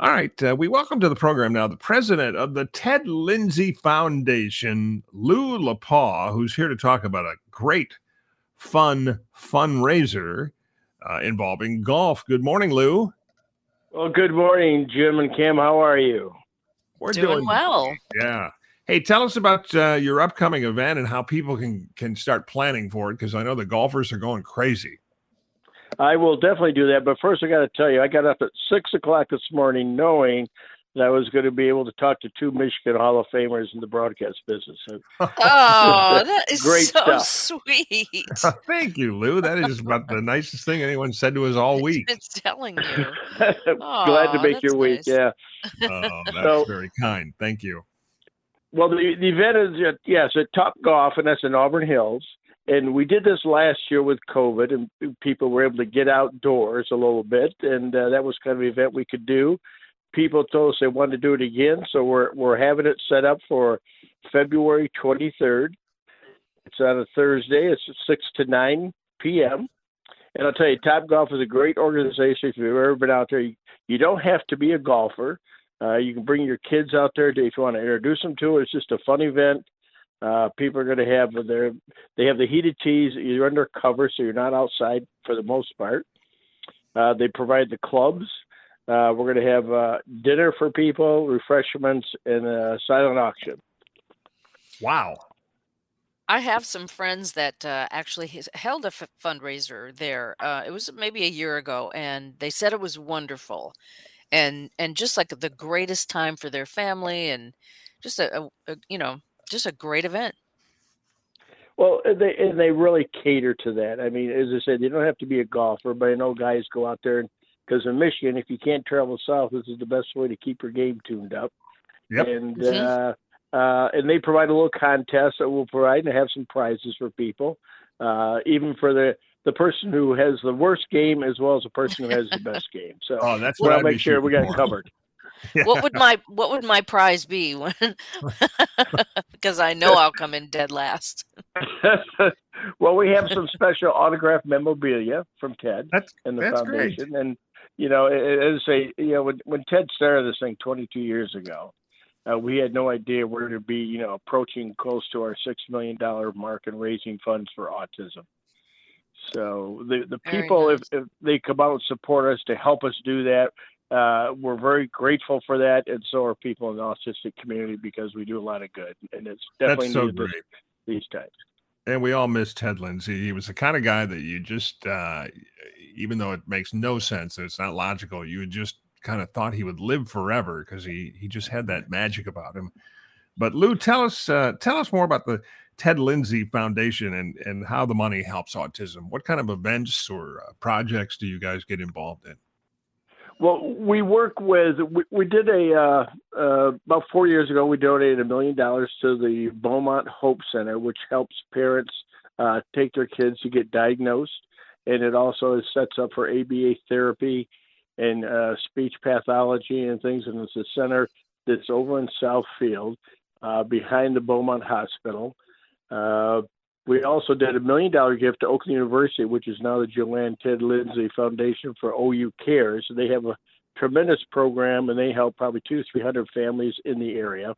All right, uh, we welcome to the program now the president of the Ted Lindsay Foundation, Lew LaPaugh, who's here to talk about a great, fun fundraiser uh, involving golf. Good morning, Lew. Well, good morning, Jim and Kam. How are you? We're Doing well. Yeah. Hey, tell us about uh, your upcoming event and how people can can start planning for it because I know the golfers are going crazy. I will definitely do that. But first, I got to tell you, I got up at six o'clock this morning knowing that I was going to be able to talk to two Michigan Hall of Famers in the broadcast business. Oh, that is Great so stuff. sweet. Thank you, Lew. That is about the nicest thing anyone said to us all week. It's telling you. Glad to make your that's week. Yeah. Oh, that's So- very kind. Thank you. Well, the, the event is at, yes at Top Golf, and that's in Auburn Hills. And we did this last year with COVID, and people were able to get outdoors a little bit, and uh, that was kind of an event we could do. People told us they wanted to do it again, so we're we're having it set up for February 23rd. It's on a Thursday. It's 6 to 9 p.m. And I'll tell you, Top Golf is a great organization. If you've ever been out there, you, don't have to be a golfer. Uh, you can bring your kids out there if you want to introduce them to it. It's just a fun event. Uh, people are going to have their they have the heated tees. You're under cover, so you're not outside for the most part. Uh, they provide the clubs. Uh, we're going to have uh, dinner for people, refreshments, and a silent auction. Wow. I have some friends that uh, actually held a f- fundraiser there. Uh, it was maybe a year ago, and they said it was wonderful, and and just like the greatest time for their family, and just a, a, a you know just a great event. Well, and they and they really cater to that. I mean, as I said, you don't have to be a golfer, but I know guys go out there because in Michigan, if you can't travel south, this is the best way to keep your game tuned up. Yep. And Mhm. uh, uh, and they provide a little contest that we'll provide and have some prizes for people, uh, even for the the person who has the worst game as well as the person who has the best game. So Oh, that's we'll what I'd make sure we got shooting What would my what would my prize be? When because I know I'll come in dead last. well, we have some special autograph memorabilia from Ted That's and the that's great. foundation, and you know, it is a- as I say, you know, when when Ted started this thing 22 years ago, uh, we had no idea where to be, you know, approaching close to our six million dollar mark and raising funds for autism. So the the Very people, nice. if, if they come out and support us to help us do that, uh, we're very grateful for that, and so are people in the autistic community because we do a lot of good, and it's definitely so needed great. these times. And we all miss Ted Lindsay. He was the kind of guy that you just, uh, even though it makes no sense, it's not logical, you just kind of thought he would live forever because he he just had that magic about him. But Lou, tell us uh, tell us more about the Ted Lindsay Foundation and and how the money helps autism. What kind of events or uh, projects do you guys get involved in? Well, we work with. We, we did a uh, uh, about four years ago. We donated a million dollars to the Beaumont Hope Center, which helps parents uh, take their kids to get diagnosed, and it also sets up for ABA therapy and uh, speech pathology and things. And it's a center that's over in Southfield, uh, behind the Beaumont Hospital. We also did a million dollar gift to Oakland University, which is now the Joanne Ted Lindsay Foundation for OU Cares. They have a tremendous program, and they help probably two, three hundred families in the area.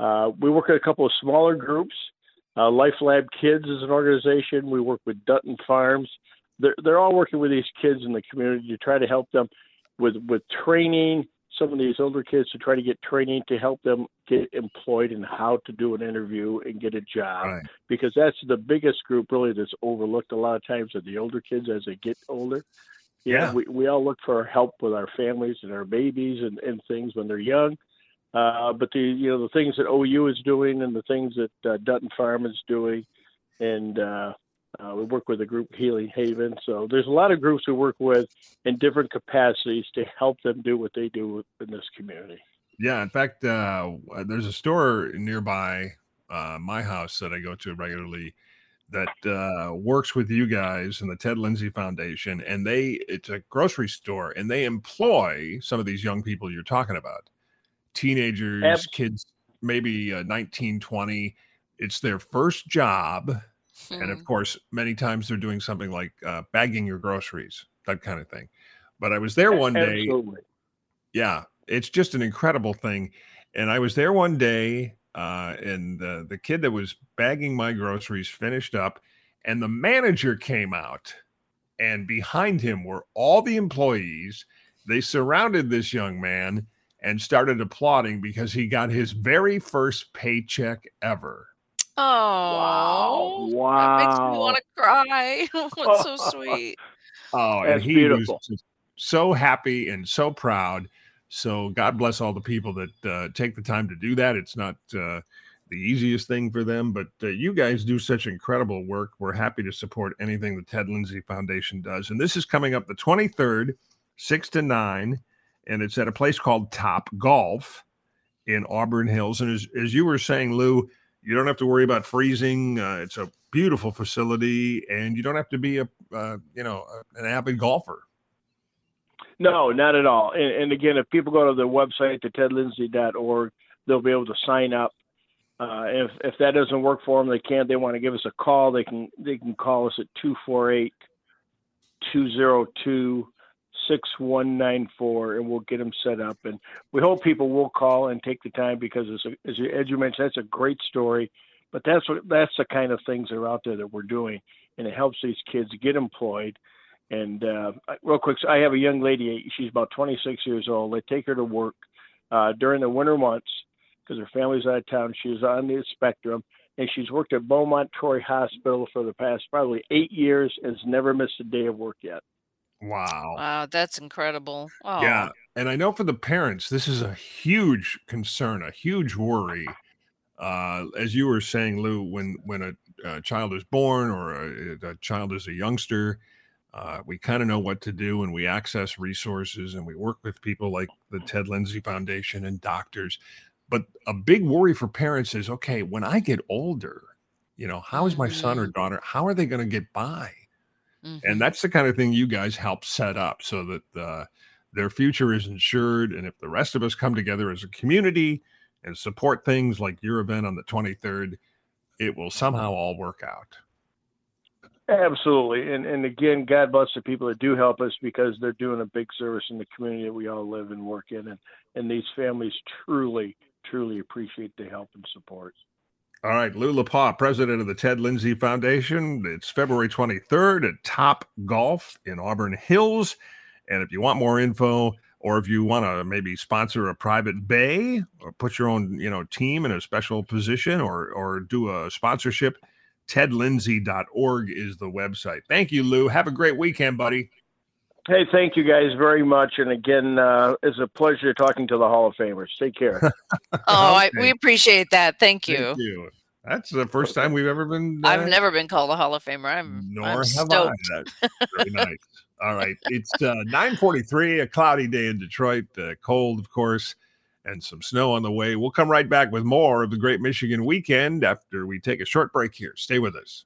Uh, we work with a couple of smaller groups. Uh, Life Lab Kids is an organization. We work with Dutton Farms. They're, they're all working with these kids in the community to try to help them with with training. Some of these older kids to try to get training to help them get employed and how to do an interview and get a job Right. because that's the biggest group really that's overlooked a lot of times are the older kids as they get older. You know, Yeah. we, we all look for help with our families and our babies and, and things when they're young. Uh, but the you know the things that OU is doing and the things that uh, Dutton Farm is doing, and uh, uh, we work with a group Healing Haven. So there's a lot of groups we work with in different capacities to help them do what they do in this community. Yeah, in fact, uh, there's a store nearby uh, my house that I go to regularly that uh, works with you guys and the Ted Lindsay Foundation, and they it's a grocery store, and they employ some of these young people you're talking about, teenagers, Abs- kids, maybe uh, 19, 20. It's their first job, and Hmm. of course, many times they're doing something like uh, bagging your groceries, that kind of thing. But I was there one day Absolutely. Yeah, it's just an incredible thing. And I was there one day, uh, and the, the kid that was bagging my groceries finished up, and the manager came out, and behind him were all the employees. They surrounded this young man and started applauding because he got his very first paycheck ever. Oh, wow. That makes me want to cry. That's so sweet. Oh, and That's he beautiful. was so happy and so proud. So God bless all the people that uh, take the time to do that. It's not uh, the easiest thing for them, but uh, you guys do such incredible work. We're happy to support anything the Ted Lindsay Foundation does. And this is coming up the 23rd, 6 to 9, and it's at a place called Top Golf in Auburn Hills. And as, as you were saying, Lew, you don't have to worry about freezing. Uh, it's a beautiful facility, and you don't have to be a uh, you know an avid golfer. No, not at all. And, and again, if people go to the website, the tedlindsay.org, they'll be able to sign up. Uh, if if that doesn't work for them, they can't. They want to give us a call. They can they can call us at 248-202-6194, and we'll get them set up. And we hope people will call and take the time because, as, you, as you mentioned, that's a great story. But that's what that's the kind of things that are out there that we're doing, and it helps these kids get employed. And uh, real quick, so I have a young lady. She's about 26 years old. They take her to work uh, during the winter months because her family's out of town. She's on the spectrum, and she's worked at Beaumont Troy Hospital for the past probably eight years and has never missed a day of work yet. Wow. Wow, that's incredible. Oh, Yeah, and I know for the parents, this is a huge concern, a huge worry. Uh, as you were saying, Lew, when when a, a child is born or a, a child is a youngster, uh, we kind of know what to do, and we access resources, and we work with people like the Ted Lindsay Foundation and doctors. But a big worry for parents is, okay, when I get older, you know, how is my son or daughter? How are they going to get by? Mhm. and that's the kind of thing you guys help set up so that uh, their future is insured and if the rest of us come together as a community and support things like your event on the 23rd it will somehow all work out Absolutely, and and again, God bless the people that do help us because they're doing a big service in the community that we all live and work in, and and these families truly, truly appreciate the help and support. All right lew lapaugh president of the ted lindsay foundation. It's february 23rd at top golf in auburn hills. And if you want more info or if you want to maybe sponsor a private bay or put your own you know team in a special position or or do a sponsorship tedlindsay.org is the website. Thank you lew. Have a great weekend buddy Hey, thank you guys very much, and again, uh, it's a pleasure talking to the Hall of Famers. Take care. oh, I, we appreciate that. Thank you. thank you that's the first time we've ever been uh, I've never been called a Hall of Famer. I'm, nor I'm have stoked. i that's very nice all right it's uh 943 a cloudy day in detroit uh, cold of course and some snow on the way we'll come right back with more of the great michigan weekend after we take a short break here stay with us